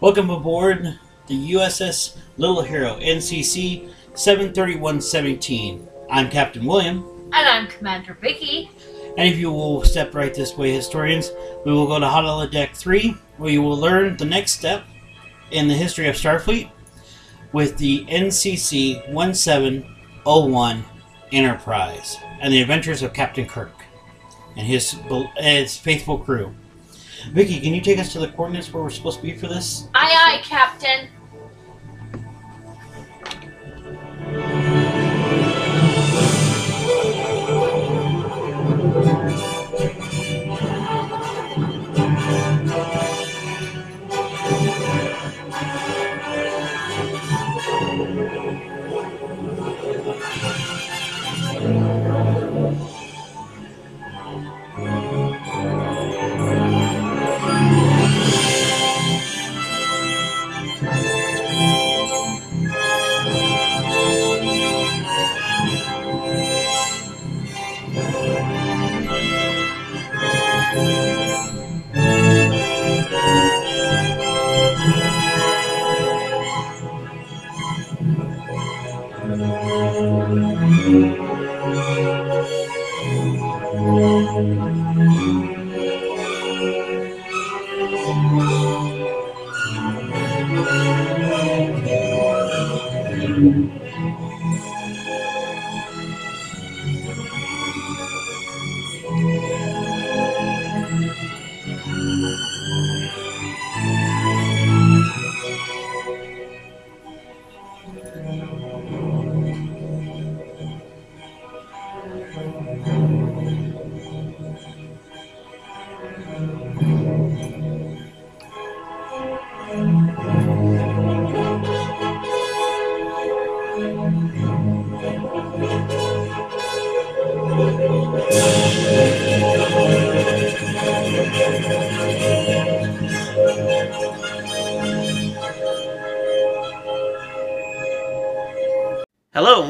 Welcome aboard the USS Little Hero NCC 73117. I'm Captain William, And I'm Commander Vicky. and if you will step right this way, historians, we will go to Holodeck 3, where you will learn the next step in the history of Starfleet with the NCC 1701 Enterprise and the adventures of Captain Kirk and his, his faithful crew. Vicky, can you take us to the coordinates where we're supposed to be for this? Aye, aye, Captain.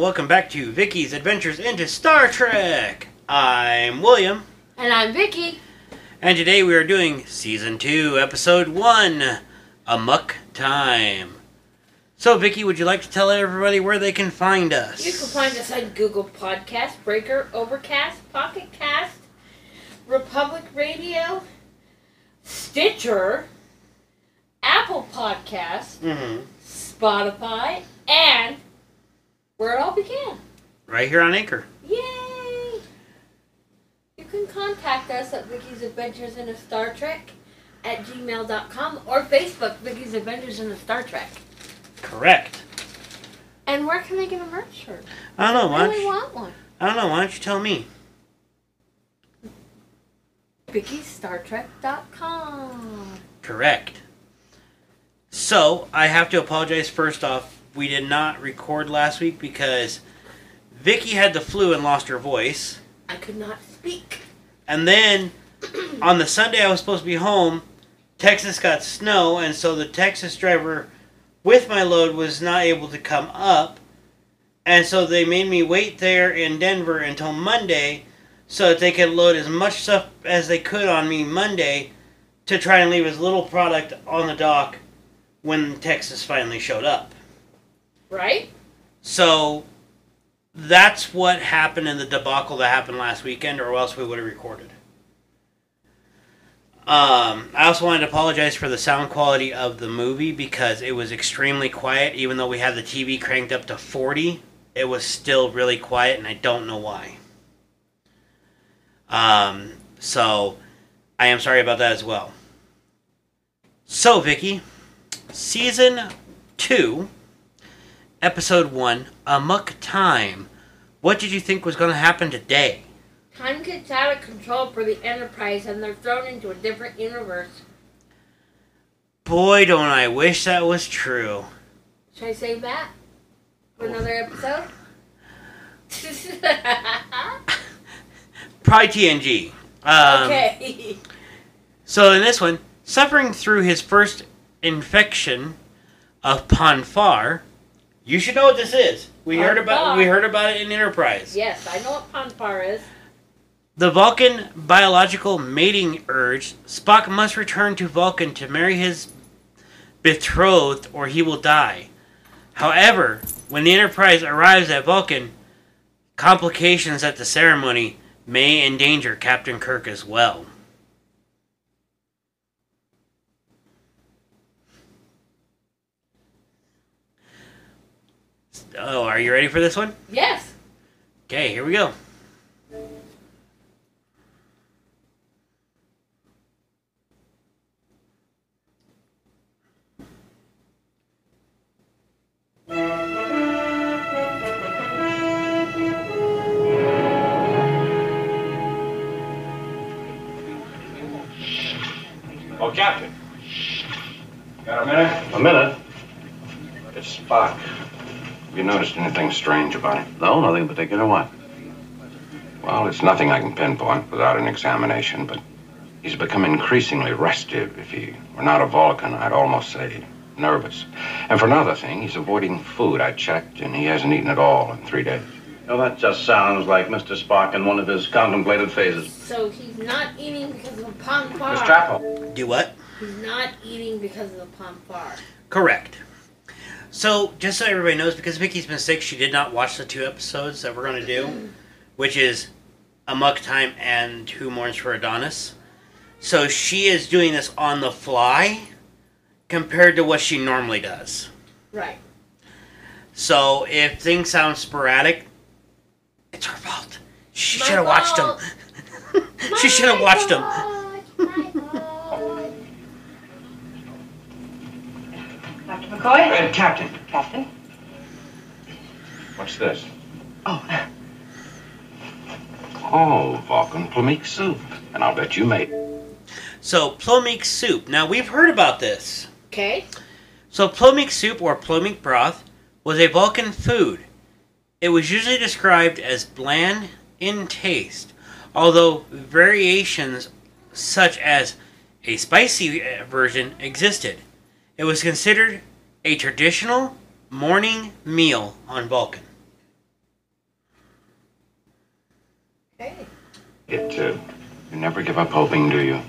Welcome back to Vicky's Adventures into Star Trek. I'm William, And I'm Vicky. and today we are doing Season 2, Episode 1 Amok Time. So, Vicky, would you like to tell everybody where they can find us? You can find us on Google Podcast, Breaker, Overcast, Pocket Cast, Republic Radio, Stitcher, Apple Podcast, hmm Spotify, and where it all began. Right here on Anchor. Yay! You can contact us at Vicky's Adventures in a Star Trek at gmail.com or Facebook, Vicky's Adventures in a Star Trek. Correct. And where can I get a merch shirt? I don't know. I really want one. I don't know. Why don't you tell me? VickyStarTrek.com. Correct. So, I have to apologize first off. We did not record last week because Vicky had the flu and lost her voice. I could not speak. And then on the Sunday I was supposed to be home, Texas got snow, and so the Texas driver with my load was not able to come up. And so they made me wait there in Denver until Monday so that they could load as much stuff as they could on me Monday to try and leave as little product on the dock when Texas finally showed up. Right? So that's what happened in the debacle that happened last weekend, or else we would have recorded. Um, I also wanted to apologize for the sound quality of the movie because it was extremely quiet. Even though we had the TV cranked up to 40, it was still really quiet, and I don't know why. Um, so I am sorry about that as well. So, Vicky, season two episode one, Amok Time. What did you think was going to happen today? Time gets out of control for the Enterprise and they're thrown into a different universe. Boy, don't I wish that was true. Should I save that for another episode? Probably TNG. Um, okay. So in this one, suffering through his first infection of Pon farr, you should know what this is. We heard about we heard about it in Enterprise. yes, I know what Pon farr is. The Vulcan biological mating urge, Spock must return to Vulcan to marry his betrothed or he will die. However, when the Enterprise arrives at Vulcan, complications at the ceremony may endanger Captain Kirk as well. Oh, are you ready for this one? Yes. Okay, here we go. Oh, Captain. Got a minute? A minute? It's Spock. Have you noticed anything strange about him? No, nothing in particular. What? Well, it's nothing I can pinpoint without an examination, but he's become increasingly restive. If he were not a Vulcan, I'd almost say nervous. And for another thing, he's avoiding food. I checked, and he hasn't eaten at all in three days. Well, that just sounds like Mr. Spock in one of his contemplated phases. So he's not eating because of the Pon farr. Miss Chapel. Do what? He's not eating because of the Pon farr. Correct. So, just so everybody knows, because Vicky's been sick, she did not watch the two episodes that we're going to do, which is Amok Time and Who Mourns for Adonis. So, she is doing this on the fly compared to what she normally does. Right. So, if things sound sporadic, it's her fault. She should have watched them. she should have watched them. McCoy? Uh, Captain, Captain? what's this? Oh, Oh, Vulcan Plomeek soup. And I'll bet you made. So, Plomeek soup. Now, we've heard about this. Okay. So, Plomeek soup or Plomeek broth was a Vulcan food. It was usually described as bland in taste, although variations such as a spicy uh, version existed. It was considered a traditional morning meal on Vulcan. Okay. It, uh, you never give up hoping, do you?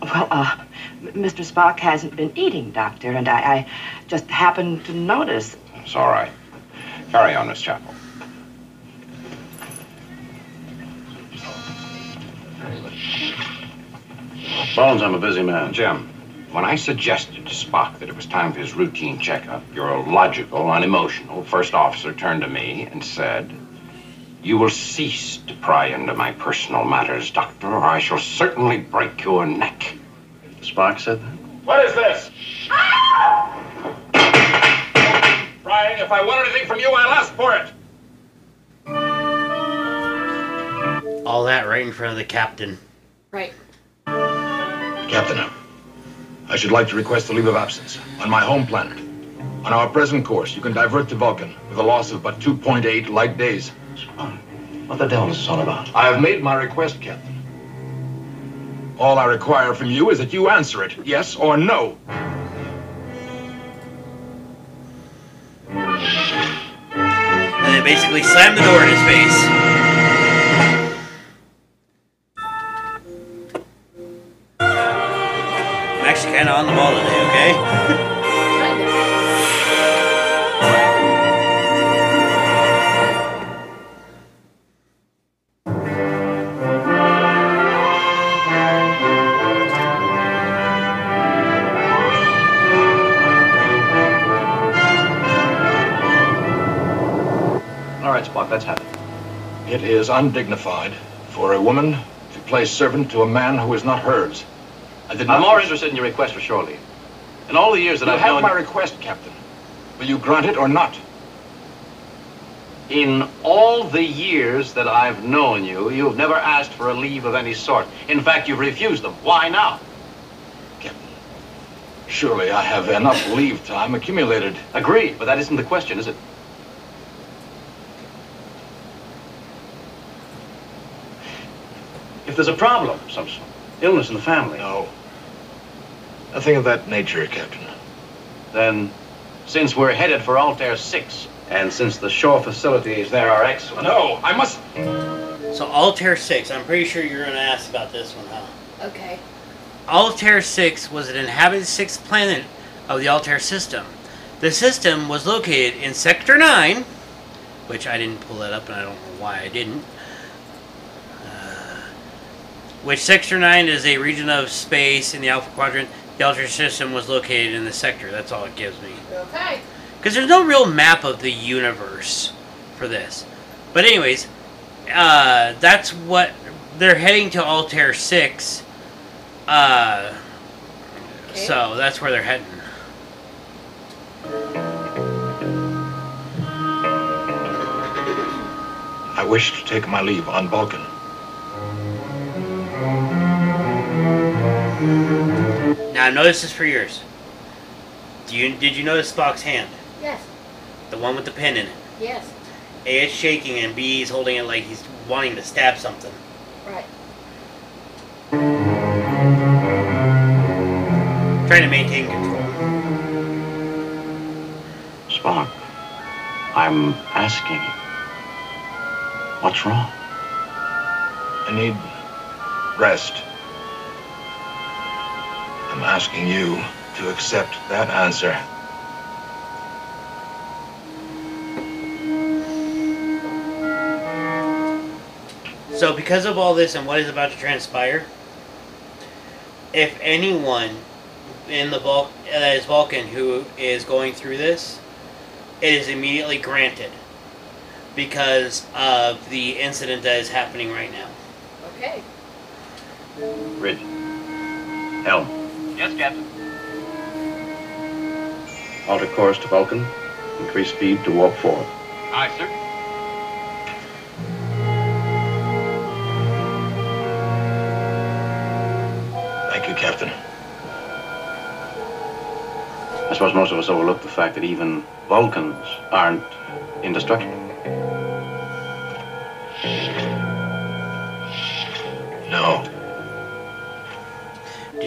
well, uh, Mr. Spock hasn't been eating, Doctor, and I, I just happened to notice. It's all right. Carry on, Miss Chapel. Bones, I'm a busy man. Jim, when I suggested to Spock that it was time for his routine checkup, your logical, unemotional first officer turned to me and said, You will cease to pry into my personal matters, Doctor, or I shall certainly break your neck. Spock said that? What is this? Prying, if I want anything from you, I'll ask for it. All that right in front of the captain. Right. Captain, I should like to request a leave of absence on my home planet. On our present course, you can divert to Vulcan with a loss of but 2.8 light days. Oh, what the devil is this all about? I have made my request, Captain. All I require from you is that you answer it, yes or no. And they basically slammed the door in his face. Undignified for a woman to play servant to a man who is not hers. I did not. I'm more interested in your request for shore leave. In all the years that You I've have known my request, Captain. Will you grant it or not? in all the years that I've known you, you've never asked for a leave of any sort. In fact, you've refused them. Why now? Captain, surely I have enough leave time accumulated. Agreed, but that isn't the question, is it? If there's a problem, some sort, illness in the family, No. Nothing of that nature, Captain. then since we're headed for Altair 6, and since the shore facilities there are excellent. No, I must. So Altair 6, I'm pretty sure you're going to ask about this one, huh? Okay. Altair 6 was an inhabited sixth planet of the Altair system. The system was located in Sector 9, which I didn't pull that up and I don't know why I didn't. Which Sector 9 is a region of space in the Alpha Quadrant. The Altair system was located in the sector. That's all it gives me. Okay. Because there's no real map of the universe for this. But anyways, uh, that's what they're heading to Altair 6. Uh, Okay. So that's where they're heading. I wish to take my leave on Vulcan. Now notice this for yours. Do you did you notice Spock's hand? Yes. The one with the pin in it. Yes. A is shaking and B is holding it like he's wanting to stab something. Right. Trying to maintain control. Spock, I'm asking. What's wrong? I need rest. I'm asking you to accept that answer. So because of all this and what is about to transpire, if anyone in the Vul- uh, that is Vulcan who is going through this, it is immediately granted because of the incident that is happening right now. Okay. Ridge. Helm. Yes, Captain. Alter course to Vulcan. Increase speed to warp 4. Aye, sir. Thank you, Captain. I suppose most of us overlook the fact that even Vulcans aren't indestructible.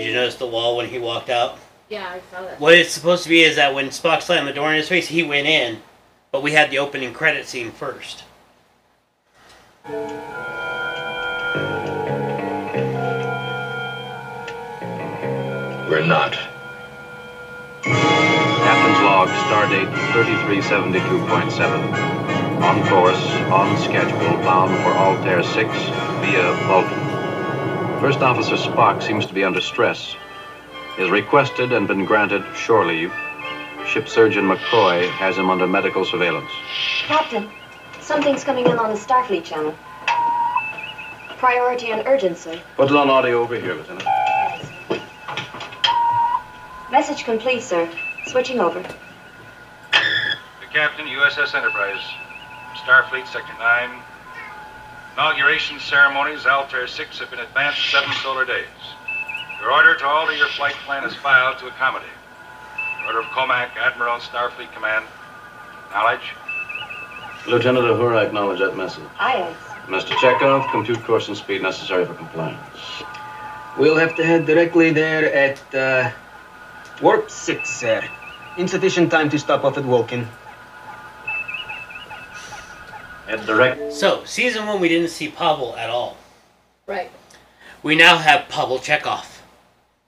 You notice the wall when he walked out? Yeah, I saw that. What it's supposed to be is that when Spock slammed the door in his face, he went in, but we had the opening credit scene first. We're not. Captain's log, stardate 3372.7. On course, on schedule, bound for Altair 6 via Vulcan. First Officer Spock seems to be under stress. He has requested and been granted shore leave. Ship surgeon McCoy has him under medical surveillance. Captain, something's coming in on the Starfleet channel. Priority and urgency. Put it on audio over here, Lieutenant. Message complete, sir. Switching over. The Captain, USS Enterprise, Starfleet Sector 9. Inauguration ceremonies, Altair 6, have been advanced seven solar days. Your order to alter your flight plan is filed to accommodate. Order of Komack, Admiral, Starfleet Command. Knowledge? Lieutenant Uhura, acknowledge that message. Aye, Mr. Chekov, compute course and speed necessary for compliance. We'll have to head directly there at uh, warp six, sir. Insufficient time to stop off at Vulcan. Head direct. So, season one, we didn't see Pavel at all. Right. We now have Pavel Chekov,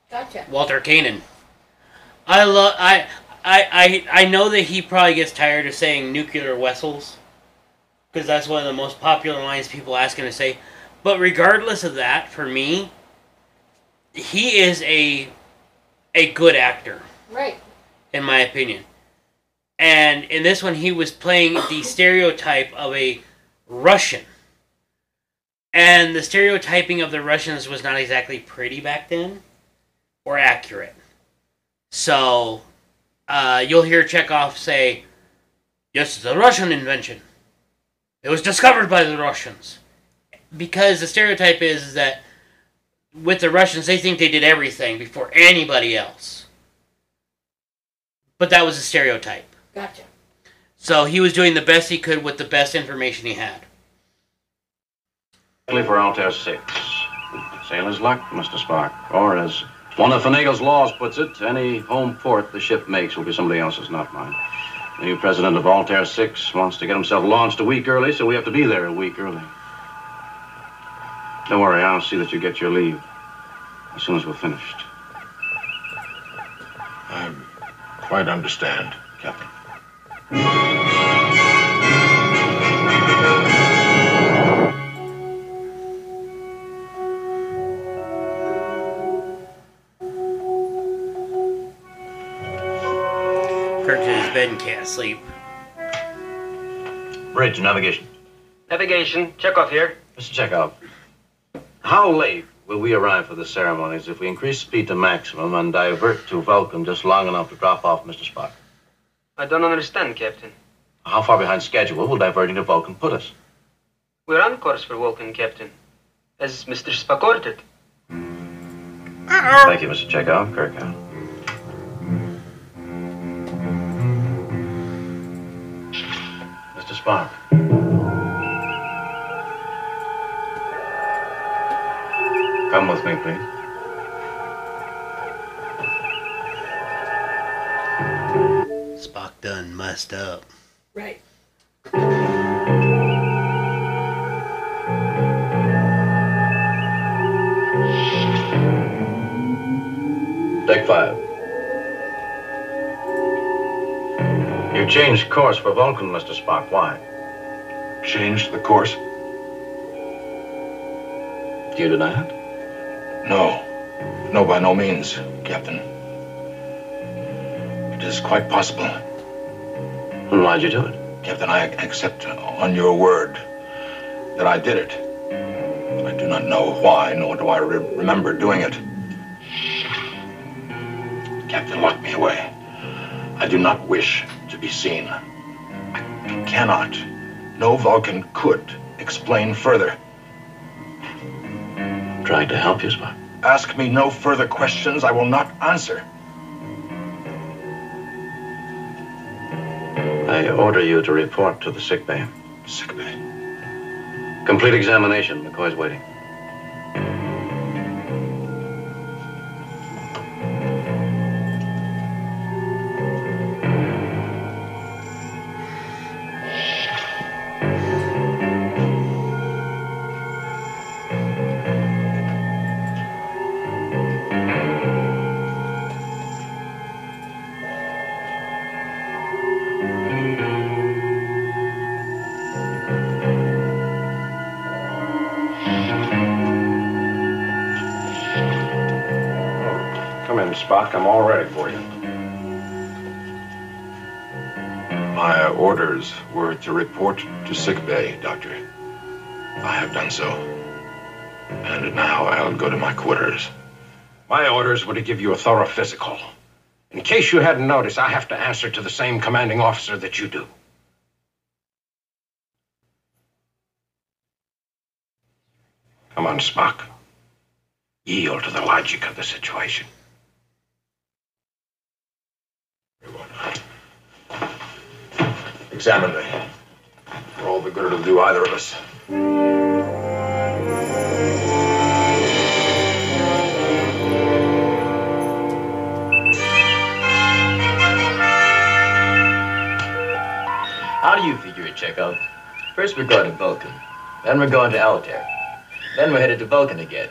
Gotcha. Walter Koenig. I love. I, I, I, I know that he probably gets tired of saying nuclear vessels, because that's one of the most popular lines people ask him to say. But regardless of that, for me, he is a, a good actor. Right. in my opinion. And in this one, he was playing the stereotype of a Russian. And the stereotyping of the Russians was not exactly pretty back then or accurate. So uh, you'll hear Chekov say, Yes, it's a Russian invention. It was discovered by the Russians. Because the stereotype is that with the Russians, they think they did everything before anybody else. But that was a stereotype. Gotcha. So he was doing the best he could with the best information he had. Only for Altair 6. Sailor's luck, Mr. Spock. Or as one of Finagle's laws puts it, any home port the ship makes will be somebody else's, not mine. The new president of Altair 6 wants to get himself launched a week early, so we have to be there a week early. Don't worry, I'll see that you get your leave as soon as we're finished. I'm quite understand, Captain. Kirk's in his bed and can't sleep. Bridge, navigation. Navigation, Chekov here. Mr. Chekov, how late will we arrive for the ceremonies if we increase speed to maximum and divert to Vulcan just long enough to drop off Mr. Spock? I don't understand, Captain. How far behind schedule will diverting to Vulcan put us? We're on course for Vulcan, Captain. As Mr. Spock ordered. Thank you, Mr. Chekov. Kirk out. Mr. Spock. Come with me, please. Done messed up. Right. Deck five. You changed course for Vulcan, Mr. Spock. Why? Changed the course? Do you deny it? No. No, by no means, Captain. It is quite possible. Why'd you do it? Captain, I accept on your word that I did it. I do not know why, nor do I re- remember doing it. Captain, lock me away. I do not wish to be seen. I cannot, no Vulcan could explain further. I'm Trying to help you, Spock. Ask me no further questions. I will not answer. I order you to report to the sick bay. Sick bay. Complete examination. McCoy's waiting. To report to sick bay, Doctor. I have done so. And now I'll go to my quarters. My orders were to give you a thorough physical. In case you hadn't noticed, I have to answer to the same commanding officer that you do. Come on, Spock. Yield to the logic of the situation. Examine me. For all the good it'll do either of us. How do you figure it, Chekov? First we're going to Vulcan, then we're going to Altair, then we're headed to Vulcan again.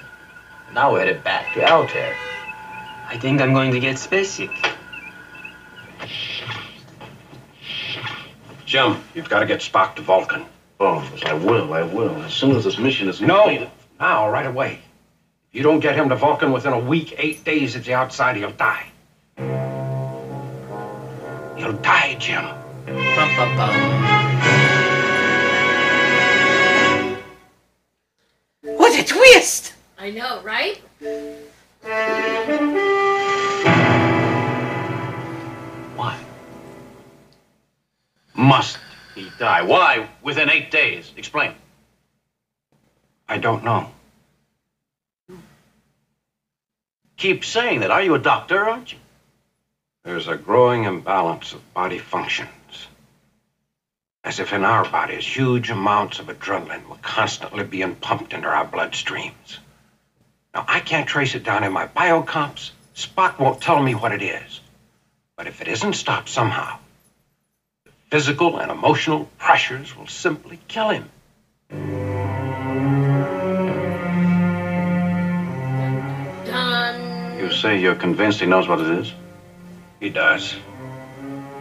Now we're headed back to Altair. I think I'm going to get spacesick. Jim, you've got to get Spock to Vulcan. Oh, I will. I will. As soon as this mission is No, now, right away. If you don't get him to Vulcan within a week, eight days at the outside, he'll die. He'll die, Jim. Bum, bum, bum. What a twist! I know, right? Die? Why within eight days? Explain. I don't know. Keep saying that. Are you a doctor, aren't you? There's a growing imbalance of body functions. As if in our bodies, huge amounts of adrenaline were constantly being pumped into our bloodstreams. Now, I can't trace it down in my biocomps. Spock won't tell me what it is. But if it isn't stopped somehow, physical and emotional pressures will simply kill him. Done. You say you're convinced he knows what it is? He does.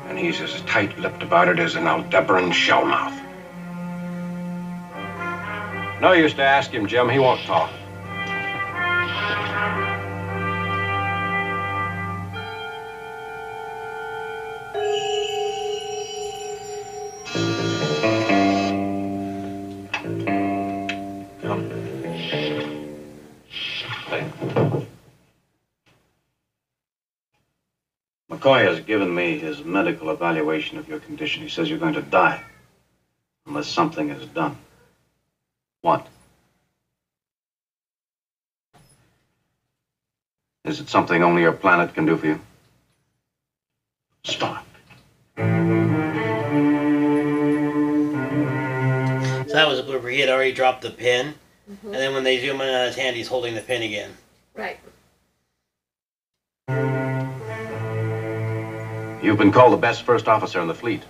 And he's as tight-lipped about it as an Aldebaran shellmouth. No use to ask him, Jim. He won't talk. McCoy has given me his medical evaluation of your condition. He says you're going to die unless something is done. What? Is it something only your planet can do for you? Stop. So that was a blooper. He had already dropped the pin, mm-hmm. and then when they zoom in on his hand, he's holding the pin again. Right. You've been called the best first officer in the fleet.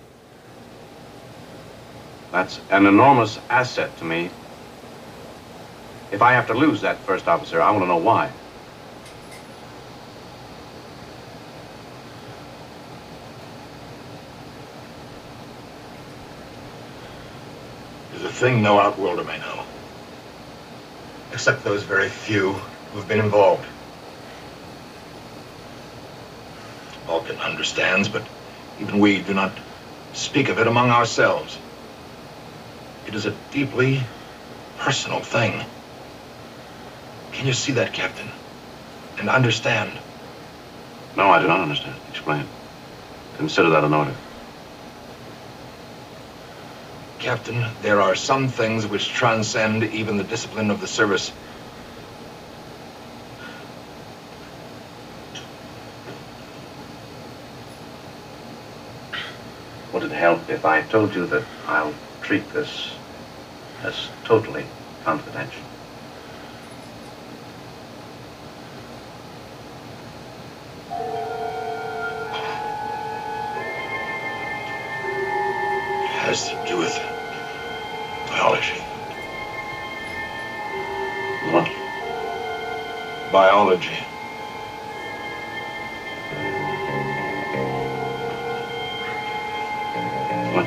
That's an enormous asset to me. If I have to lose that first officer, I want to know why. There's a thing no outworlder may know. Except those very few who've been involved. Vulcan understands, but even we do not speak of it among ourselves. It is a deeply personal thing. Can you see that, Captain? And understand? No, I do not understand. Explain. Consider that an order. Captain, there are some things which transcend even the discipline of the service. Help if I told you that I'll treat this as totally confidential? It has to do with biology. What? Biology.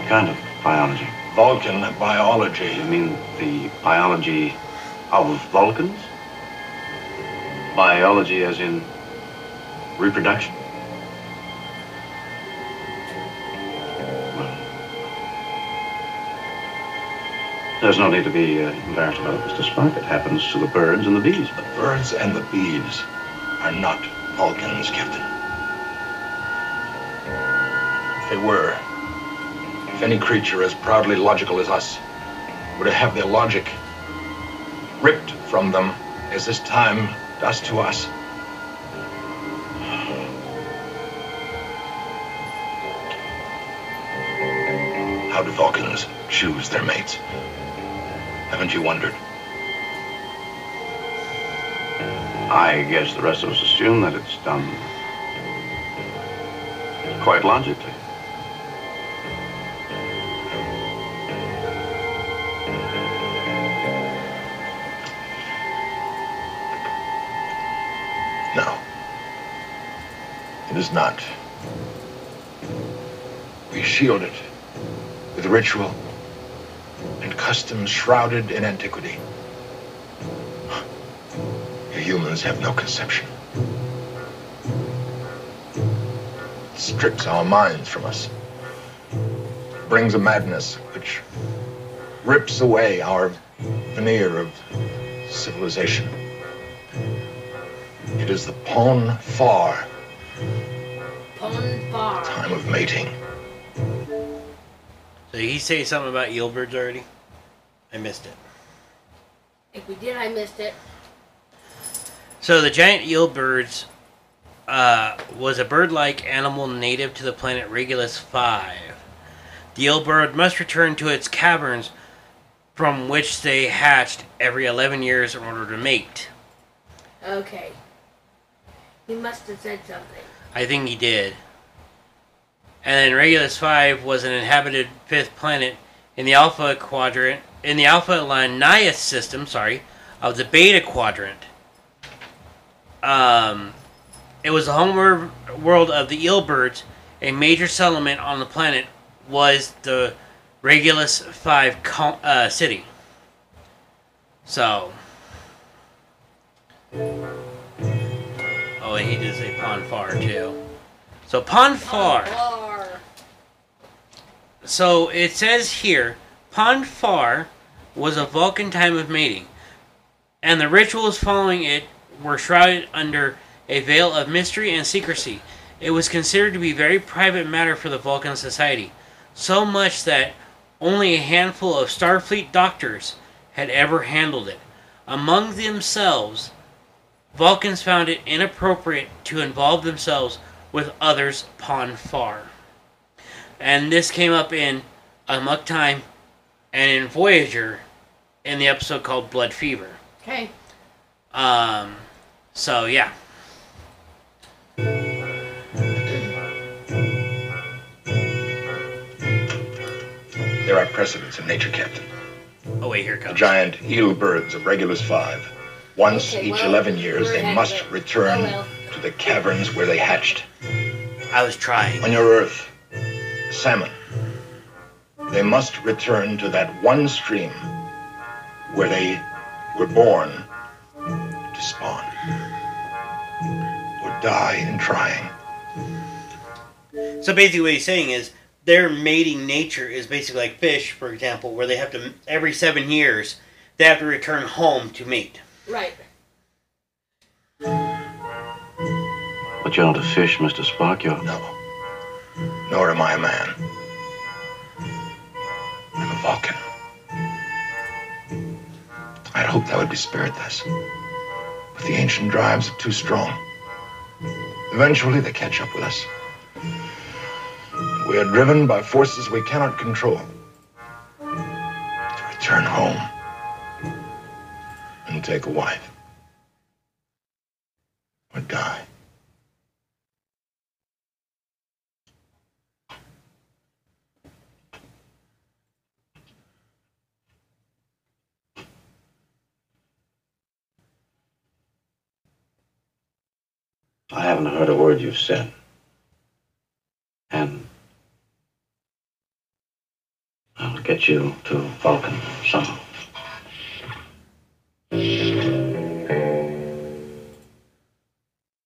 What kind of biology? Vulcan biology. You mean the biology of Vulcans? Biology as in reproduction? Well, There's no need to be uh, embarrassed about it, Mr. Spock. It happens to the birds and the bees. The birds and the bees are not Vulcans, Captain. If they were, any creature as proudly logical as us were to have their logic ripped from them as this time does to us, how do Vulcans choose their mates? Haven't you wondered? I guess the rest of us assume that it's done quite logically. Not. We shield it with ritual and customs shrouded in antiquity. You humans have no conception. It strips our minds from us. Brings a madness which rips away our veneer of civilization. It is the Pon farr time of mating. So did he say something about eelbirds already? I missed it. If we did, I missed it. So the giant eelbirds uh, was a bird-like animal native to the planet Regulus 5. The eelbird must return to its caverns from which they hatched every 11 years in order to mate. Okay. He must have said something. I think he did. And then Regulus 5 was an inhabited fifth planet in the Alpha Quadrant, in the Alpha Leonis system, sorry, of the Beta Quadrant. Um, it was the home world of the eelbirds a major settlement on the planet was the Regulus 5 uh, city. So. Oh, he did say Pon farr too. So Pon farr. Or So it says here, Pon farr was a Vulcan time of mating, and the rituals following it were shrouded under a veil of mystery and secrecy. It was considered to be very private matter for the Vulcan society, so much that only a handful of Starfleet doctors had ever handled it. Among themselves, Vulcans found it inappropriate to involve themselves with others Pon farr. And this came up in Amok Time and in Voyager in the episode called Blood Fever. okay. Um, so yeah. There are precedents in nature, Captain. Oh wait, here it The giant eel birds of Regulus 5. Once Okay, each well, 11 years, they must it. return Oh, well. to the caverns where they hatched. I was trying. On your Earth, salmon. They must return to that one stream where they were born to spawn. Or die in trying. So basically, what he's saying is their mating nature is basically like fish, for example, where they have to every seven years they have to return home to mate. Right. But you're not a fish, Mr. Spock. You're. No. Nor am I a man. I'm a Vulcan. I'd hoped that would be spiritless. But the ancient drives are too strong. Eventually, they catch up with us. We are driven by forces we cannot control. To return home and take a wife. Or die. I haven't heard a word you've said. And I'll get you to Vulcan somehow.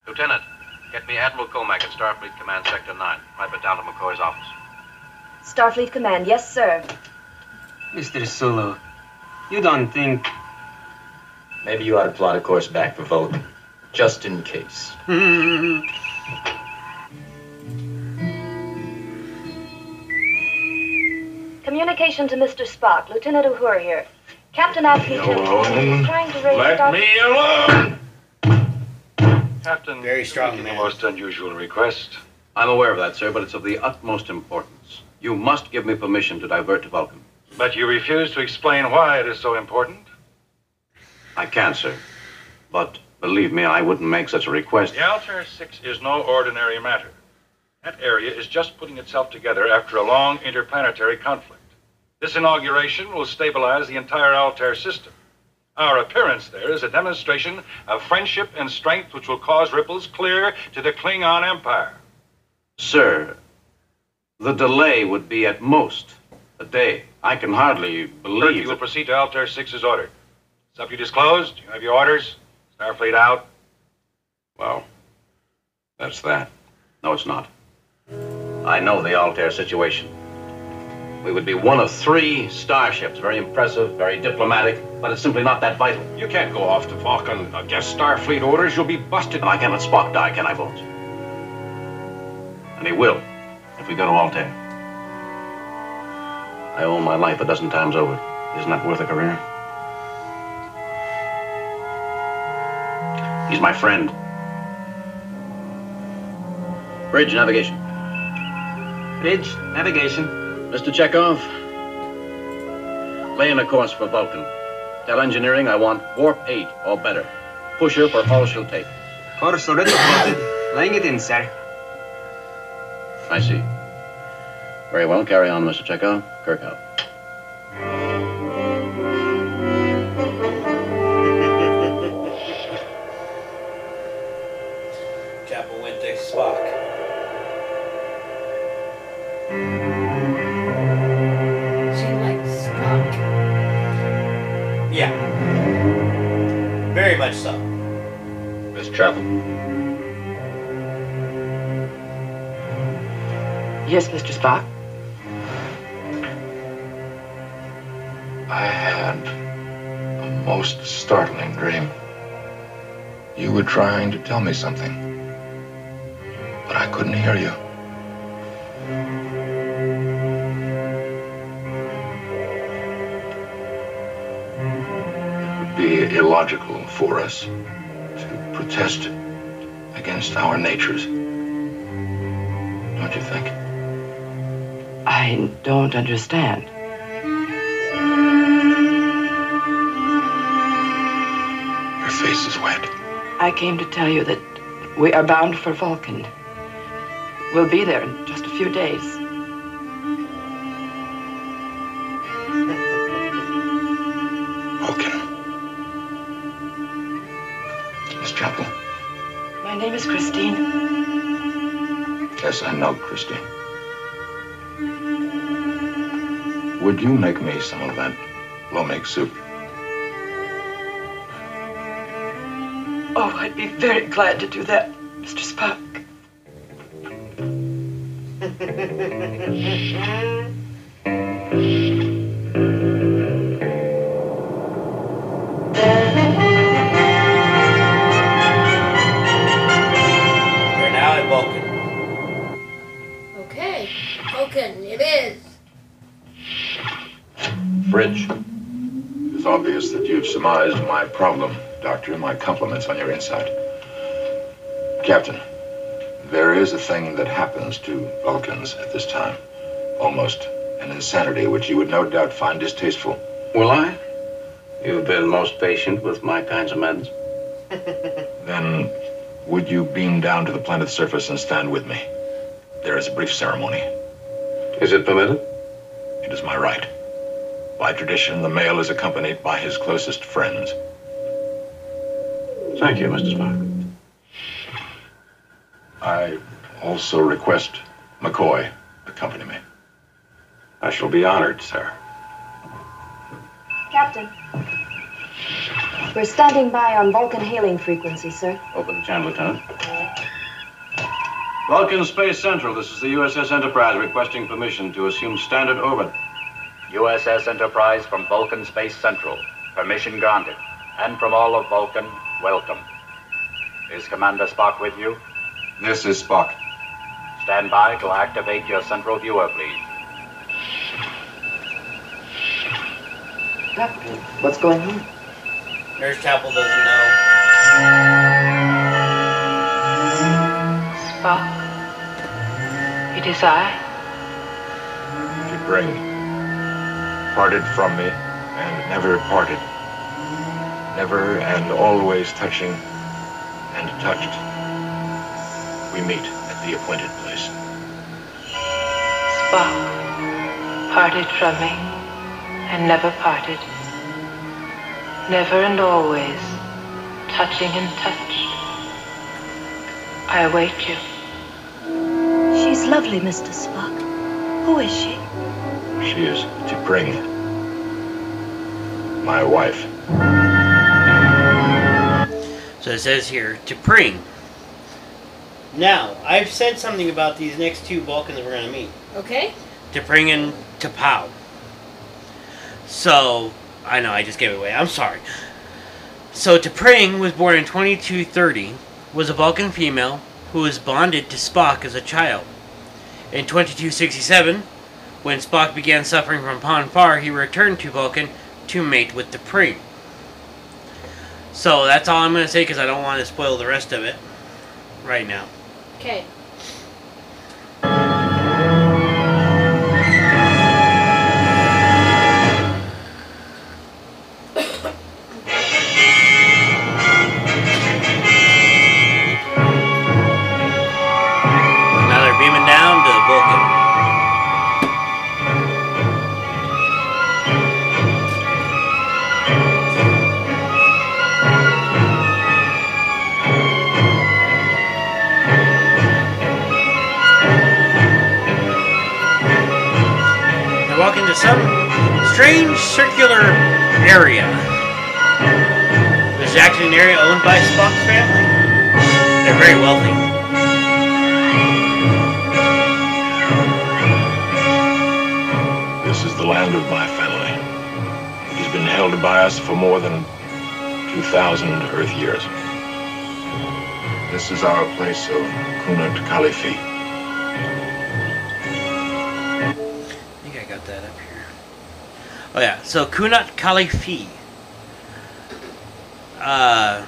Lieutenant, get me Admiral Komack at Starfleet Command Sector 9. Pipe it down to McCoy's office. Starfleet Command, yes, sir. Mr. Sulu, you don't think Maybe you ought to plot a course back for Vulcan, just in case. Communication to Mr. Spock, Lieutenant Uhura here. Captain asked me to. alone. Trying to raise Let me alone! Captain, Very strong making man. the most unusual request. I'm aware of that, sir, but it's of the utmost importance. You must give me permission to divert to Vulcan. But you refuse to explain why it is so important. I can't, sir. But believe me, I wouldn't make such a request. The Altair 6 is no ordinary matter. That area is just putting itself together after a long interplanetary conflict. This inauguration will stabilize the entire Altair system. Our appearance there is a demonstration of friendship and strength which will cause ripples clear to the Klingon Empire. Sir, the delay would be at most a day. I can hardly believe. you will proceed to Altair 6's order. Subject is closed. You have your orders. Starfleet out. Well, that's that. No, it's not. I know the Altair situation. We would be one of three starships. Very impressive, very diplomatic, but it's simply not that vital. You can't go off to Vulcan against Starfleet orders. You'll be busted. And I can't let Spock die, can I, Bones? And he will, if we go to Altair. I owe my life a dozen times over. Isn't that worth a career? He's my friend. Bridge navigation. bridge navigation? Mr. Chekov, lay in a course for Vulcan. Tell engineering I want warp 8 or better. Push her for all she'll take. Course already plotted. Laying it in, sir. I see. Very well, carry on, Mr. Chekov. Kirk out. Much so. Miss Chapel, Yes, Mr. Spock? I had a most startling dream. You were trying to tell me something, but I couldn't hear you. Illogical for us to protest against our natures. Don't you think? I don't understand. Your face is wet. I came to tell you that we are bound for Vulcan. We'll be there in just a few days. Know, Christine. Would you make me some of that plomeek soup? Oh, I'd be very glad to do that, obvious that you've surmised my problem, Doctor. My compliments on your insight. Captain, there is a thing that happens to Vulcans at this time. Almost an insanity which you would no doubt find distasteful. Will I? You've been most patient with my kinds of meds. Then, would you beam down to the planet's surface and stand with me? There is a brief ceremony. Is it permitted? It is my right. By tradition, the male is accompanied by his closest friends. Thank you, Mr. Spock. I also request McCoy accompany me. I shall be honored, sir. Captain. We're standing by on Vulcan hailing frequency, sir. Open the channel, Lieutenant. Vulcan Space Central, this is the USS Enterprise requesting permission to assume standard orbit. USS Enterprise from Vulcan Space Central. Permission granted. And from all of Vulcan, welcome. Is Commander Spock with you? This is Spock. Stand by to activate your central viewer, please. Doctor, what's going on? Nurse Chapel doesn't know. Spock. It is I. T'Pring parted from me and never parted. Never and always touching and touched. We meet at the appointed place. Spock. Parted from me and never parted. Never and always touching and touched. I await you. She's lovely, Mr. Spock. Who is she? She is T'Pring my wife. So it says here, T'Pring. Now, I've said something about these next two Vulcans we're going to meet. Okay. T'Pring and T'Pau. So, I know, I just gave it away. I'm sorry. So, T'Pring was born in 2230, was a Vulcan female who was bonded to Spock as a child. In 2267, when Spock began suffering from Pon farr, he returned to Vulcan to mate with T'Pring. So, that's all I'm going to say because I don't want to spoil the rest of it right now. Okay. Circular area. This is actually an area owned by Spock's family. They're very wealthy. This is the land of my family. He's been held by us for more than 2,000 Earth years. This is our place of Koon-ut kal-if-fee. Oh yeah, so Koon-ut kal-if-fee. Uh,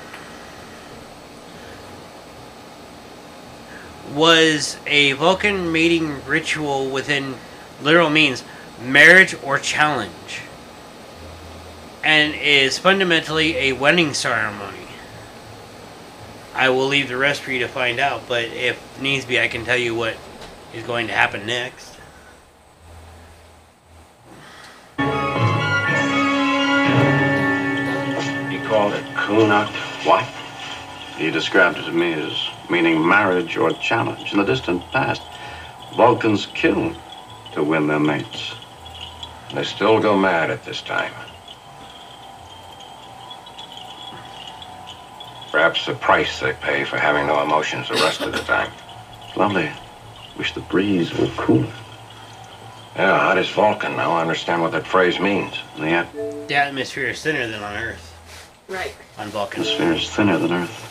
was a Vulcan mating ritual within literal means marriage or challenge, and is fundamentally a wedding ceremony. I will leave the rest for you to find out, but if needs be, I can tell you what is going to happen next. Called it Koon-ut what? He described it to me as meaning marriage or challenge. In the distant past, Vulcans killed to win their mates. They still go mad at this time. Perhaps the price they pay for having no emotions the rest of the time. Lovely. Wish the breeze were cooler. Yeah, hot as Vulcan. Now I understand what that phrase means. And yet, The atmosphere is thinner than on Earth. Right. On Vulcan. atmosphere is thinner than Earth.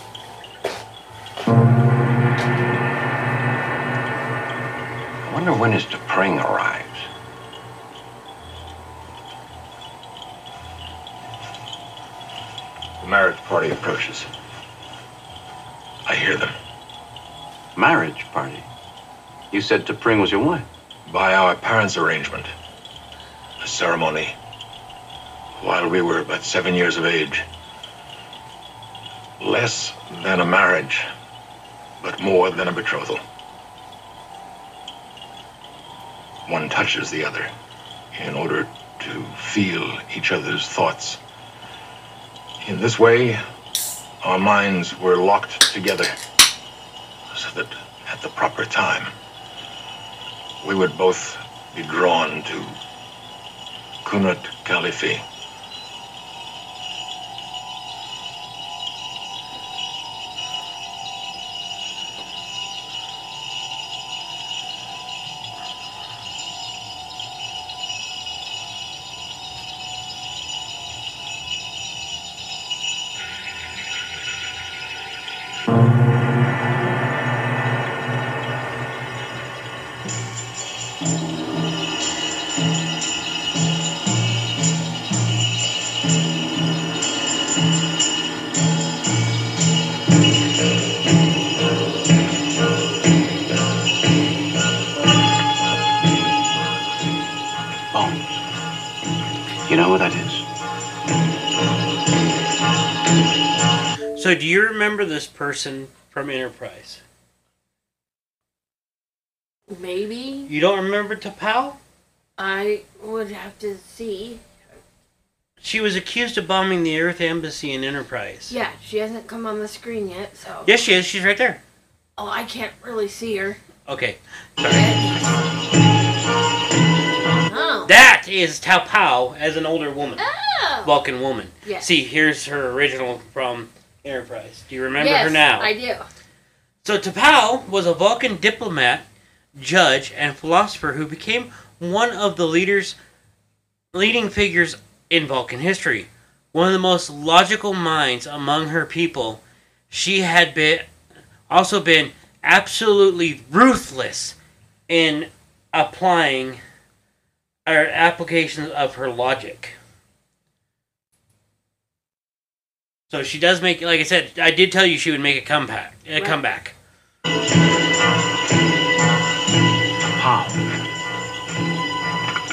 I wonder when his T'Pring arrives. The marriage party approaches. I hear them. Marriage party. You said T'Pring was your wife. By our parents' arrangement. A ceremony. While we were but seven years of age. Less than a marriage, but more than a betrothal. One touches the other in order to feel each other's thoughts. In this way, our minds were locked together so that at the proper time, we would both be drawn to Koon-ut kal-if-fee. Oh, you know what that is? So, do you remember this person from Enterprise? Maybe You don't remember T'Pau? I would have to see. She was accused of bombing the Earth Embassy in Enterprise. Yeah, she hasn't come on the screen yet, so. Yes, she is. She's right there. Oh, I can't really see her. Okay. Oh. That is T'Pau as an older woman. Oh. Vulcan woman. Yes. See, here's her original from Enterprise. Do you remember yes, her now? I do. So T'Pau was a Vulcan diplomat, judge, and philosopher who became one of the leaders, leading figures in Vulcan history. One of the most logical minds among her people, she had been also been absolutely ruthless in applying or applications of her logic. So she does make, like I said, I did tell you she would make a comeback. A Right. comeback.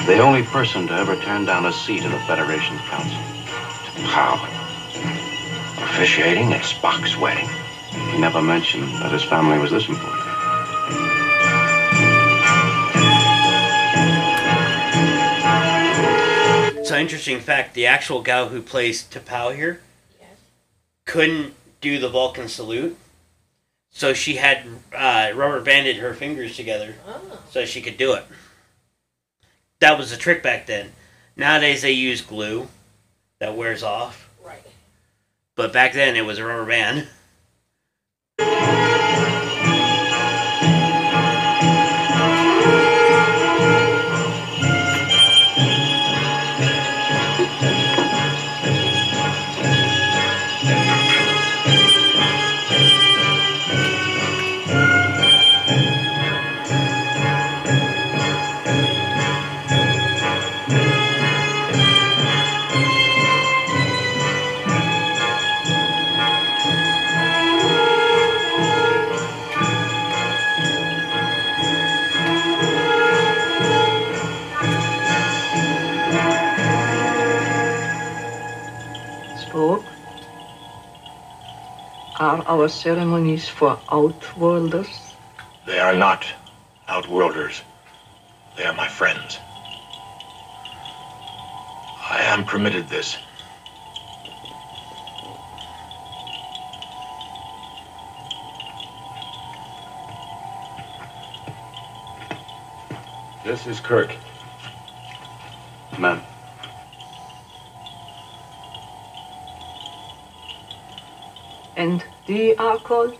The only person to ever turn down a seat in the Federation's council. How? Officiating at Spock's wedding. He never mentioned that his family was this important. So interesting fact: the actual gal who plays T'Pau here couldn't do the Vulcan salute, so she had uh, rubber banded her fingers together Oh. so she could do it. That was the trick back then. Nowadays they use glue that wears off. Right. But back then it was a rubber band. our ceremonies for outworlders? They are not outworlders. They are my friends. I am permitted this. This is Kirk. Ma'am. And they are called?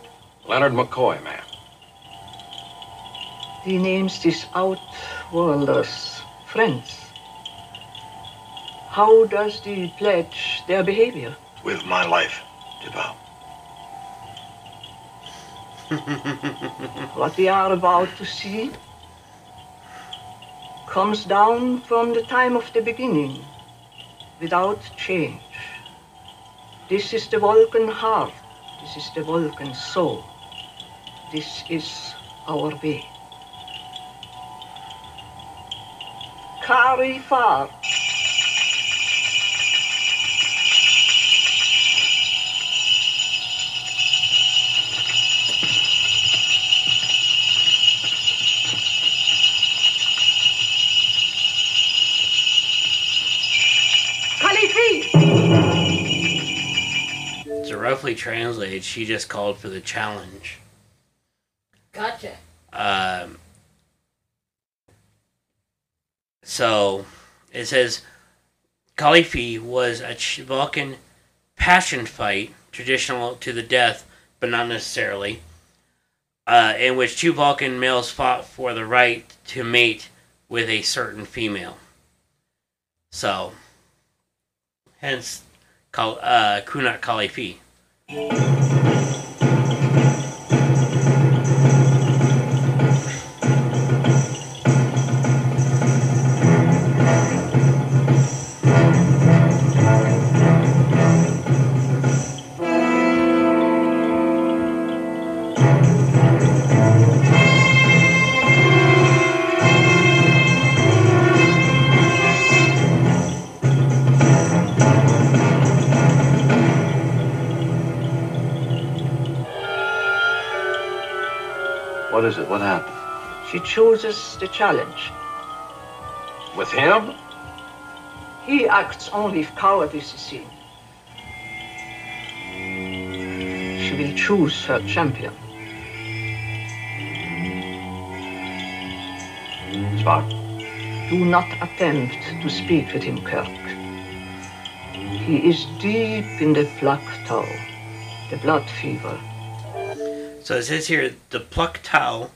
Leonard McCoy, ma'am. The names these outworlders friends. How does the pledge their behavior? With my life, T'Pau. What we are about to see comes down from the time of the beginning without change. This is the Vulcan heart. This is the Vulcan soul. This is our way. Kah-if-farr. Roughly translated, she just called for the challenge. Gotcha. Um, so it says kal-if-fee was a Vulcan passion fight, traditional to the death, but not necessarily, uh, in which two Vulcan males fought for the right to mate with a certain female. So, hence, uh, Koon-ut kal-if-fee. What happened? She the challenge. With him? He acts only if cowardice is seen. She will choose her champion. Spock. Do not attempt to speak with him, Kirk. He is deep in the plak tow, the blood fever. So it says here the plak tow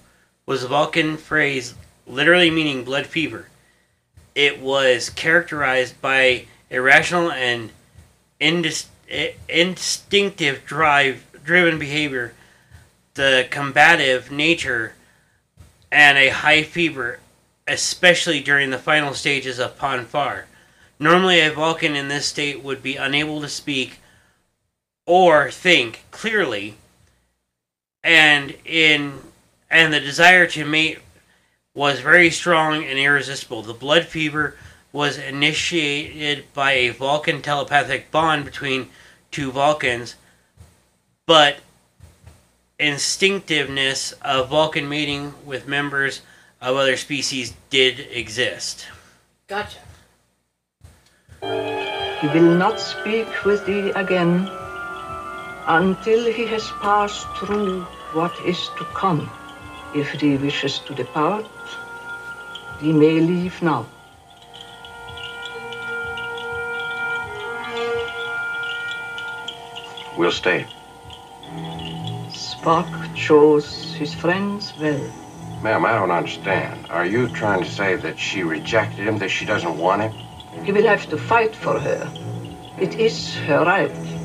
was a Vulcan phrase literally meaning blood fever. It was characterized by irrational and indis- instinctive drive driven behavior, the combative nature, and a high fever, especially during the final stages of Pon farr. Normally, a Vulcan in this state would be unable to speak or think clearly and in and the desire to mate was very strong and irresistible. The blood fever was initiated by a Vulcan telepathic bond between two Vulcans, but instinctiveness of Vulcan mating with members of other species did exist. Gotcha. He will not speak with thee again until he has passed through what is to come. If he wishes to depart, he may leave now. We'll stay. Spock chose his friends well. Ma'am, I don't understand. Are you trying to say that she rejected him, that she doesn't want him? He will have to fight for her. It is her right.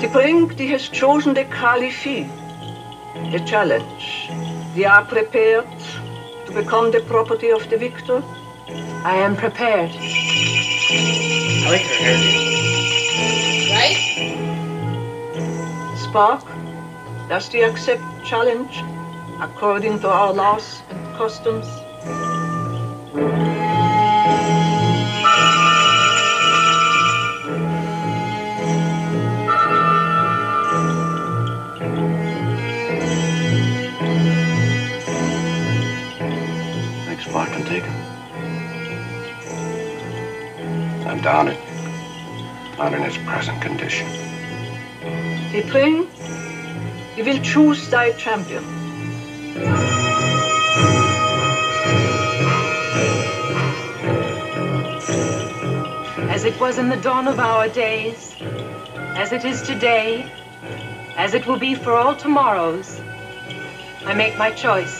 T'Pring has chosen the kal-if-fee, the challenge. They are prepared to become the property of the victor. I am prepared. I like her hairdo. Right? Spock, does he accept challenge according to our laws and customs? I doubt it. Not in its present condition. T'Pring, you will choose thy champion. As it was in the dawn of our days, as it is today, as it will be for all tomorrows, I make my choice.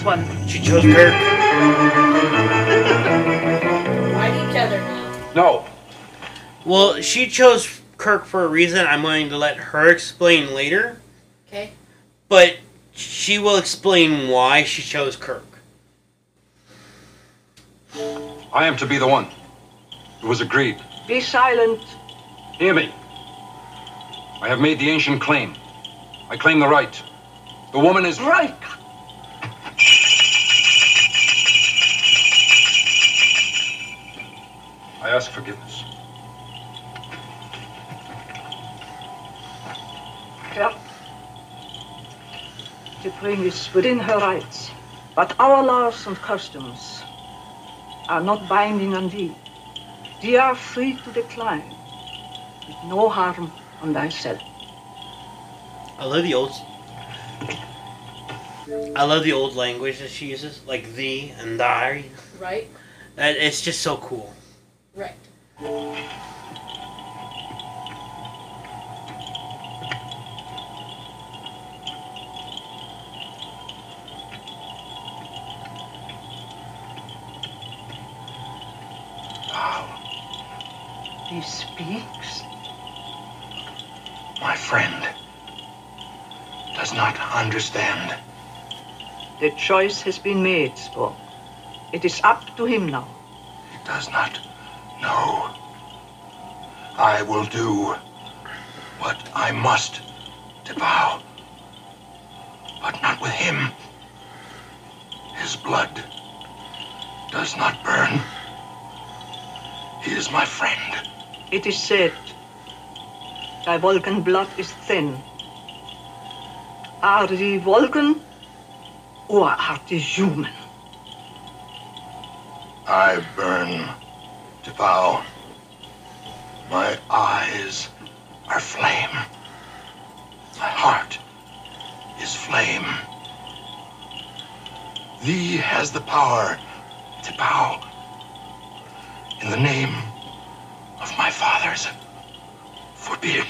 This one. She chose Kirk. Fight each other now. No. Well, she chose Kirk for a reason. I'm going to let her explain later, Okay. but she will explain why she chose Kirk. I am to be the one. It was agreed. Be silent. Hear me. I have made the ancient claim. I claim the right. The woman is right. I ask forgiveness. Kirk, the Brink is within her rights, but our laws and customs are not binding on thee. Thee are free to decline, with no harm on thyself. I love the old. I love the old language that she uses, like thee and thy. Right? It's just so cool. Right. He speaks. My friend does not understand. The choice has been made, Spock. It is up to him now. He does not know. I will do what I must T'Pau. But not with him. His blood does not burn. He is my friend. It is said, thy Vulcan blood is thin. Are thee Vulcan, or art thee human? I burn T'Pau. My eyes are flame. My heart is flame. Thee has the power T'Pau in the name of my fathers. Forbid.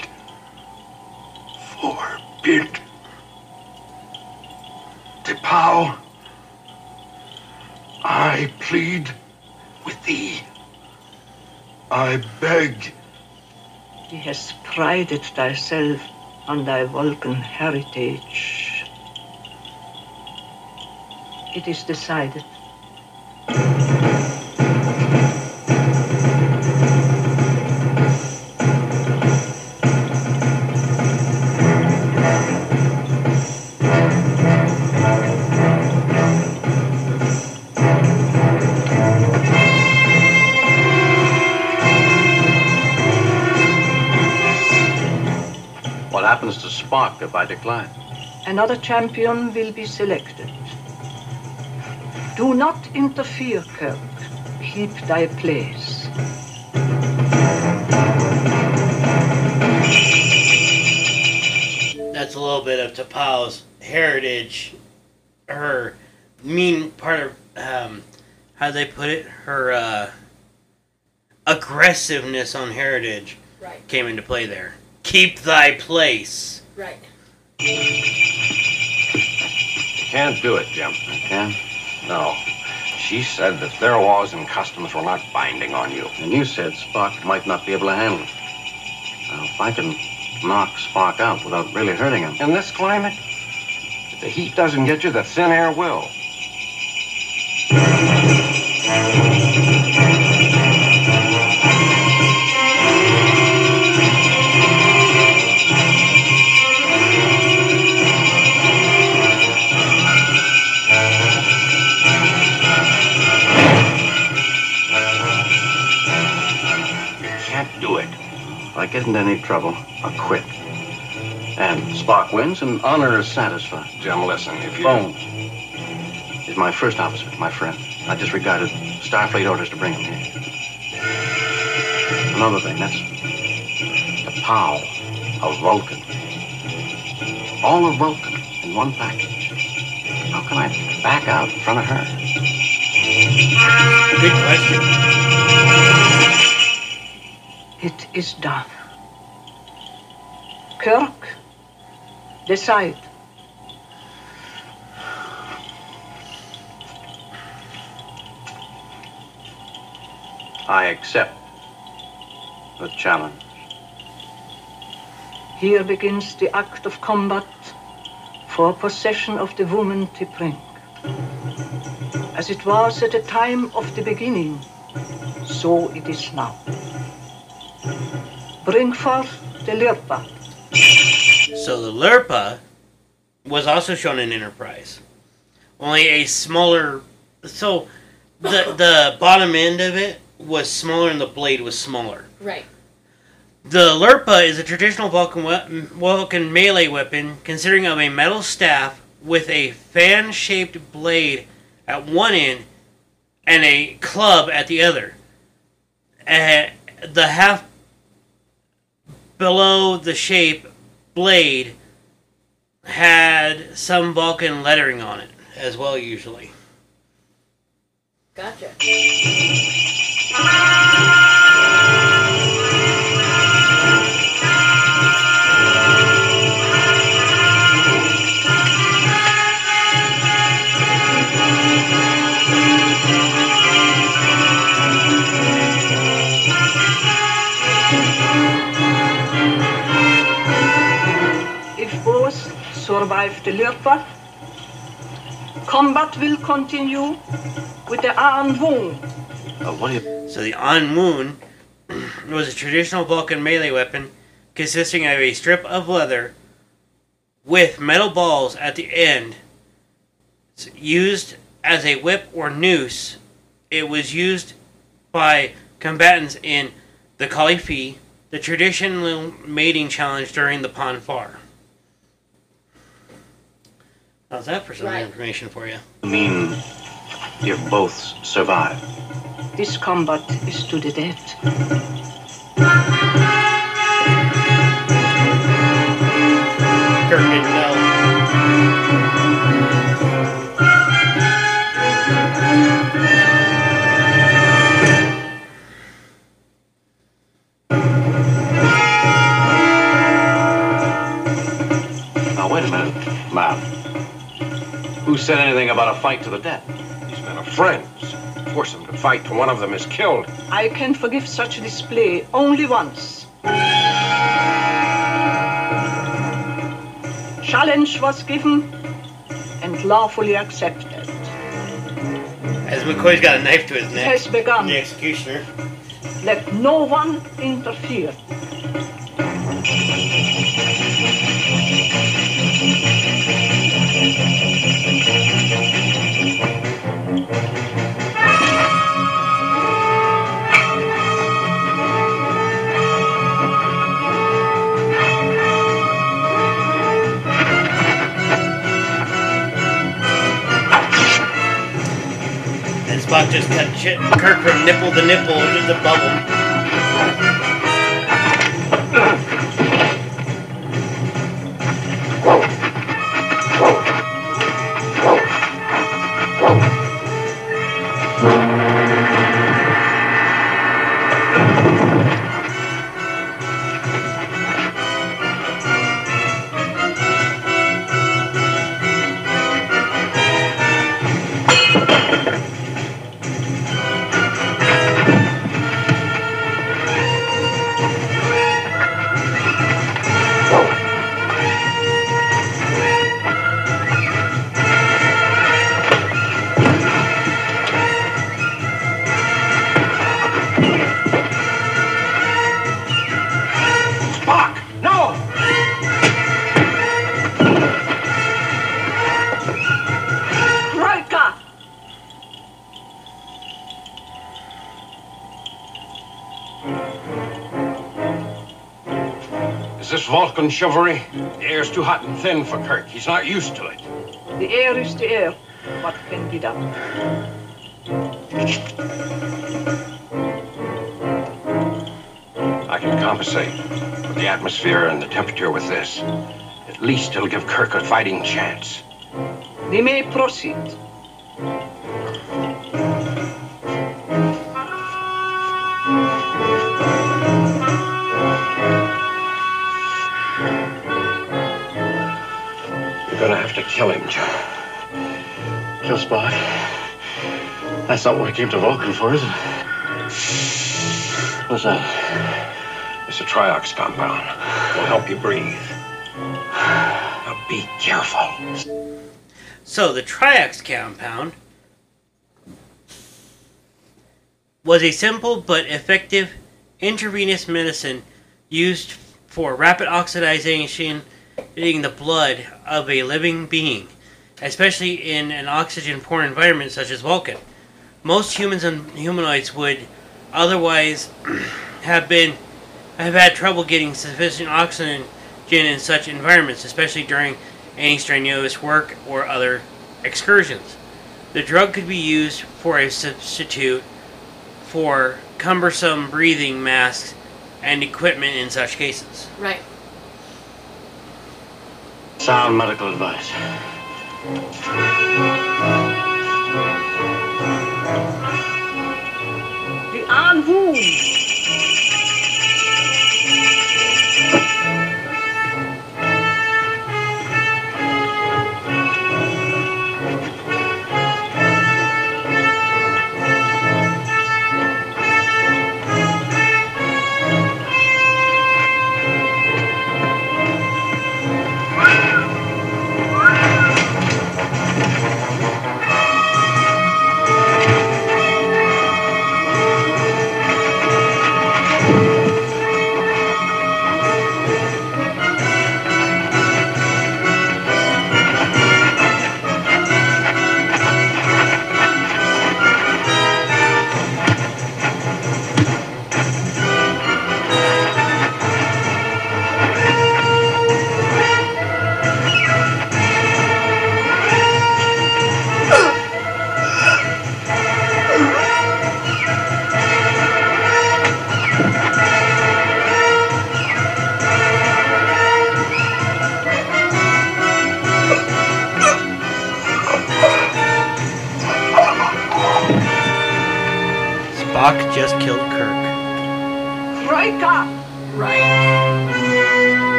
Forbid. T'Pau. I plead with thee. I beg. He has prided thyself on thy Vulcan heritage. It is decided. I decline? Another champion will be selected. Do not interfere, Kirk. Keep thy place. That's a little bit of T'Pau's heritage, her mean part of um, how they put it, her uh, aggressiveness on heritage Right. came into play there. Keep thy place. Right. You can't do it, Jim. Can? No. She said that their laws and customs were not binding on you. And you said Spock might not be able to handle it. Now, if I can knock Spock out without really hurting him. In this climate, if the heat doesn't get you, the thin air will. Trouble, I'll quit. And Spock wins and honor is satisfied. Jim, listen, if you... Bones is my first officer, my friend. I disregarded Starfleet orders to bring him here. Another thing, that's the T'Pau of Vulcan. All of Vulcan in one package. How can I back out in front of her? Good question. It is done. Kirk, decide. I accept the challenge. Here begins the act of combat for possession of the woman T'Pring. As it was at the time of the beginning, so it is now. Bring forth the Lirpa. So the Lirpa was also shown in Enterprise. Only a smaller. So the the bottom end of it was smaller and the blade was smaller. Right. The Lirpa is a traditional Vulcan, we- Vulcan melee weapon consisting of a metal staff with a fan shaped blade at one end and a club at the other. And the half below the shape blade had some Vulcan lettering on it as well, usually. Gotcha. Lirpa, combat will continue with the oh, what you... So the ahn-woon was a traditional Vulcan melee weapon consisting of a strip of leather with metal balls at the end. It's used as a whip or noose. It was used by combatants in the kal-if-fee, the traditional mating challenge during the Pon farr. How's that for some Right. information for you? I mean, if both survive. This combat is to the death. Said anything about a fight to the death? These men are friends. Force them to fight till one of them is killed. I can forgive such a display only once. Challenge was given and lawfully accepted. As McCoy's got a knife to his neck. has begun. The executioner. Let no one interfere. And Spock just cut shit, Kirk from nipple to nipple, just the him. Chivalry? The air's too hot and thin for Kirk. He's not used to it. The air is the air. What can be done? I can compensate for the atmosphere and the temperature with this. At least it'll give Kirk a fighting chance. We may proceed. That's not what I came to Vulcan for, is it? What's that? It's a triox compound. It will help you breathe. Now be careful. So the Triox compound was a simple but effective intravenous medicine used for rapid oxidation in the blood of a living being, especially in an oxygen-poor environment such as Vulcan. Most humans and humanoids would otherwise have been have had trouble getting sufficient oxygen in such environments, especially during any strenuous work or other excursions. The drug could be used for a substitute for cumbersome breathing masks and equipment in such cases. Right. Sound medical advice. The en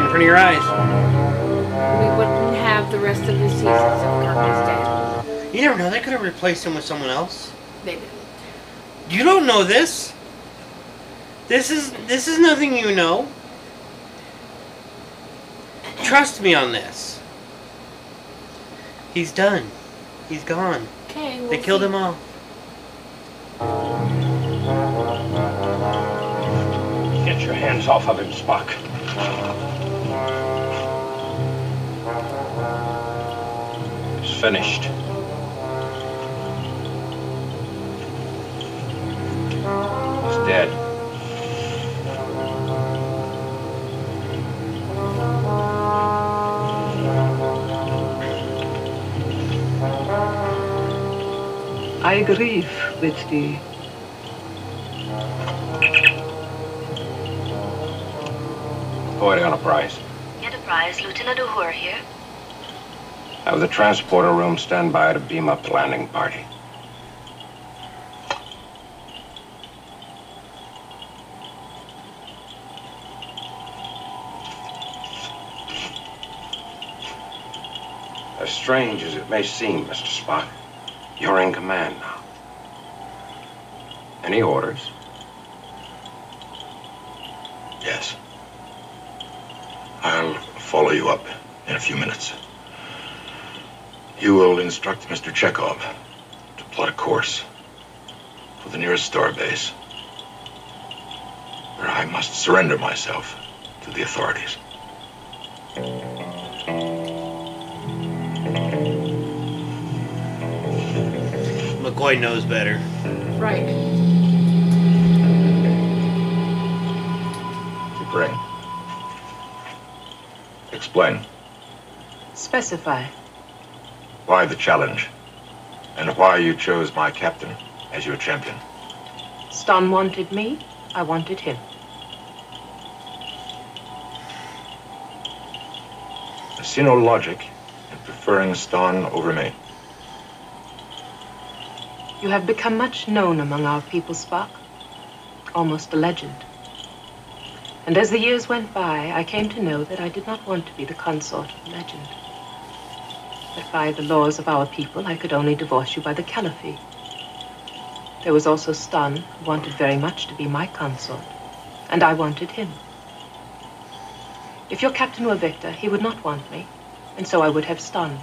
right in front of your eyes. We wouldn't have the rest of the seasons if Kirk dead. You never know. They could have replaced him with someone else. They didn't. You don't know this. This is this is nothing you know. Trust me on this. He's done. He's gone. Okay, They killed him off. Get your hands off of him, Spock. It's finished. He's dead. I grieve with thee. a Enterprise. Enterprise, Lieutenant Uhura here. Have the transporter room stand by to beam up the landing party. As strange as it may seem, Mr. Spock, you're in command now. Any orders? Yes. I'll follow you up in a few minutes. You will instruct Mr. Chekov to plot a course for the nearest star base where I must surrender myself to the authorities. McCoy knows better. Right. T'Pring. Explain. Specify. Why the challenge? And why you chose my captain as your champion? Stonn wanted me, I wanted him. I see no logic in preferring Stonn over me. You have become much known among our people, Spock. Almost a legend. And as the years went by, I came to know that I did not want to be the consort of legend. That by the laws of our people, I could only divorce you by the kal-if-fee. There was also Stonn, who wanted very much to be my consort, and I wanted him. If your captain were Victor, he would not want me, and so I would have Stonn.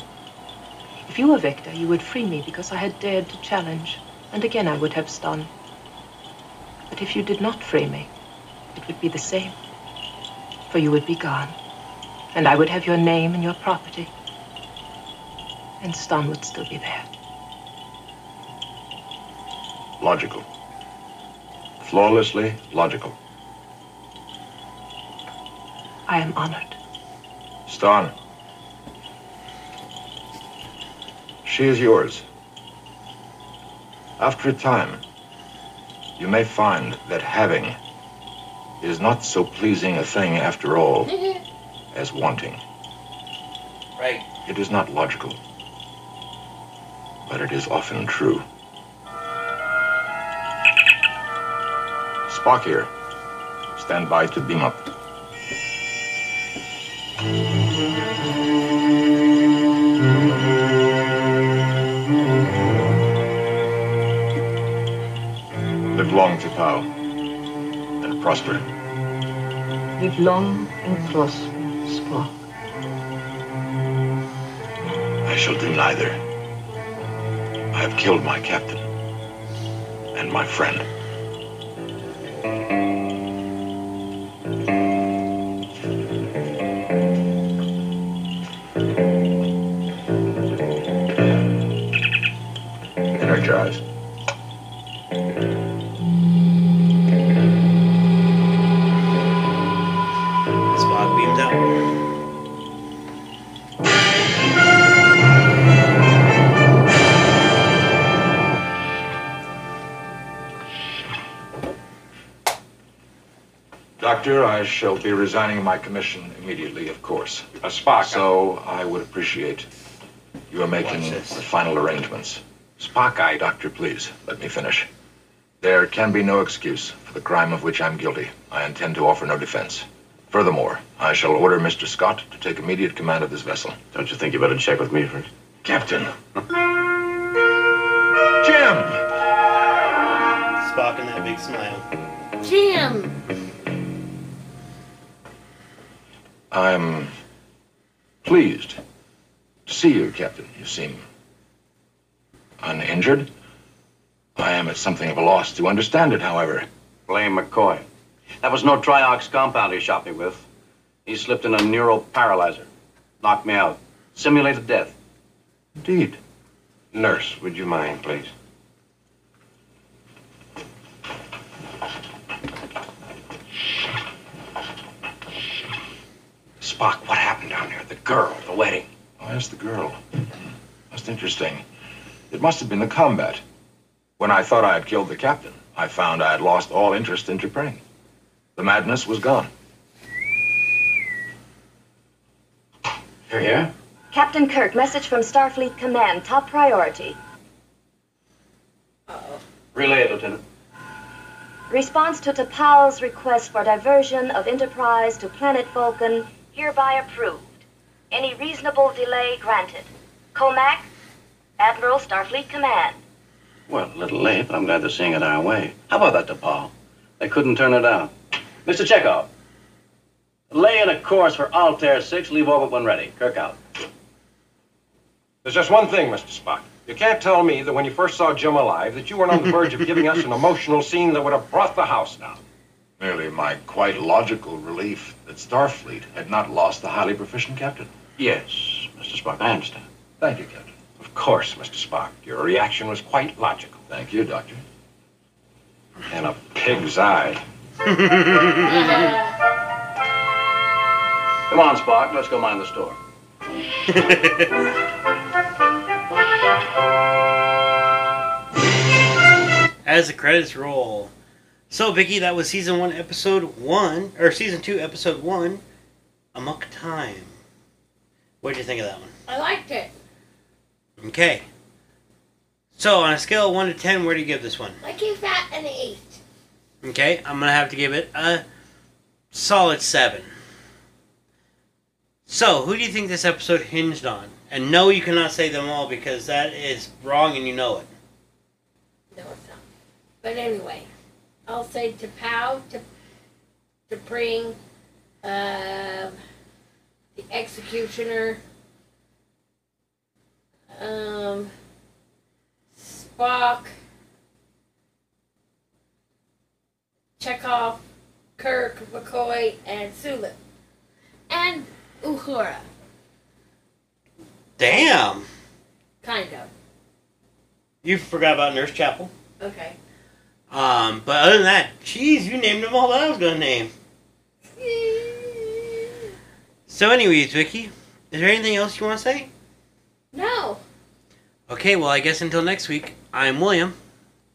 If you were Victor, you would free me because I had dared to challenge, and again I would have Stonn. But if you did not free me, it would be the same, for you would be gone, and I would have your name and your property, and Stonn would still be there. Logical. Flawlessly logical. I am honored. Stonn. She is yours. After a time, you may find that having is not so pleasing a thing after all as wanting. Right. It is not logical, but it is often true. Spock here. Stand by to beam up. Live long, T'Pau, and prosper. Live long and prosper, Spock. I shall do neither. I have killed my captain and my friend. Energize. I shall be resigning my commission immediately, of course. A Spock. So I would appreciate your making the final arrangements. Spock, I. Doctor, please, let me finish. There can be no excuse for the crime of which I'm guilty. I intend to offer no defense. Furthermore, I shall order Mr. Scott to take immediate command of this vessel. Don't you think you better check with me first? Captain! Jim! Spock and that big smile. Jim! I'm pleased to see you, Captain. You seem uninjured. I am at something of a loss to understand it, however. Blame McCoy. That was no Triox compound he shot me with. He slipped in a neural paralyzer. Knocked me out. Simulated death. Indeed. Nurse, would you mind, please? Spock, what happened down there? The girl, the wedding. Oh, yes, the girl. Most interesting. It must have been the combat. When I thought I had killed the captain, I found I had lost all interest in T'Pring. The madness was gone. Here, here. Captain Kirk, message from Starfleet Command. Top priority. Relay it, Lieutenant. Response to T'Pau's request for diversion of Enterprise to planet Vulcan hereby approved. Any reasonable delay granted. Komack, Admiral Starfleet Command. Well, a little late, but I'm glad they're seeing it our way. How about that, T'Pau? They couldn't turn it down. Mr. Chekov, lay in a course for Altair 6, leave orbit when ready. Kirk out. There's just one thing, Mr. Spock. You can't tell me that when you first saw Jim alive that you weren't on the verge of giving us an emotional scene that would have brought the house down. Merely my quite logical relief that Starfleet had not lost the highly proficient captain. Yes, Mr. Spock, I understand. Thank you, Captain. Of course, Mr. Spock. Your reaction was quite logical. Thank you, Doctor. And a pig's eye. Come on, Spock. Let's go mind the store. As the credits roll. So, Vicky, that was season one, episode one, or season two, episode one, Amok Time. What did you think of that one? I liked it. Okay. So, on a scale of one to ten, where do you give this one? I gave that an eight. Okay, I'm gonna have to give it a solid seven. So, who do you think this episode hinged on? And no, you cannot say them all because that is wrong and you know it. No, it's not. But anyway, I'll say to T'Pau, to to bring um, the executioner, um, Spock, Chekov, Kirk, McCoy, and Sulu, and Uhura. Damn! Kind of. You forgot about Nurse Chapel. Okay. Um, but other than that, jeez, you named them all that I was gonna name. So, anyways, Vicky, is there anything else you want to say? No. Okay, well, I guess until next week, I'm William,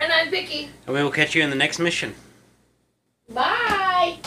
And I'm Vicky. and we will catch you in the next mission. Bye.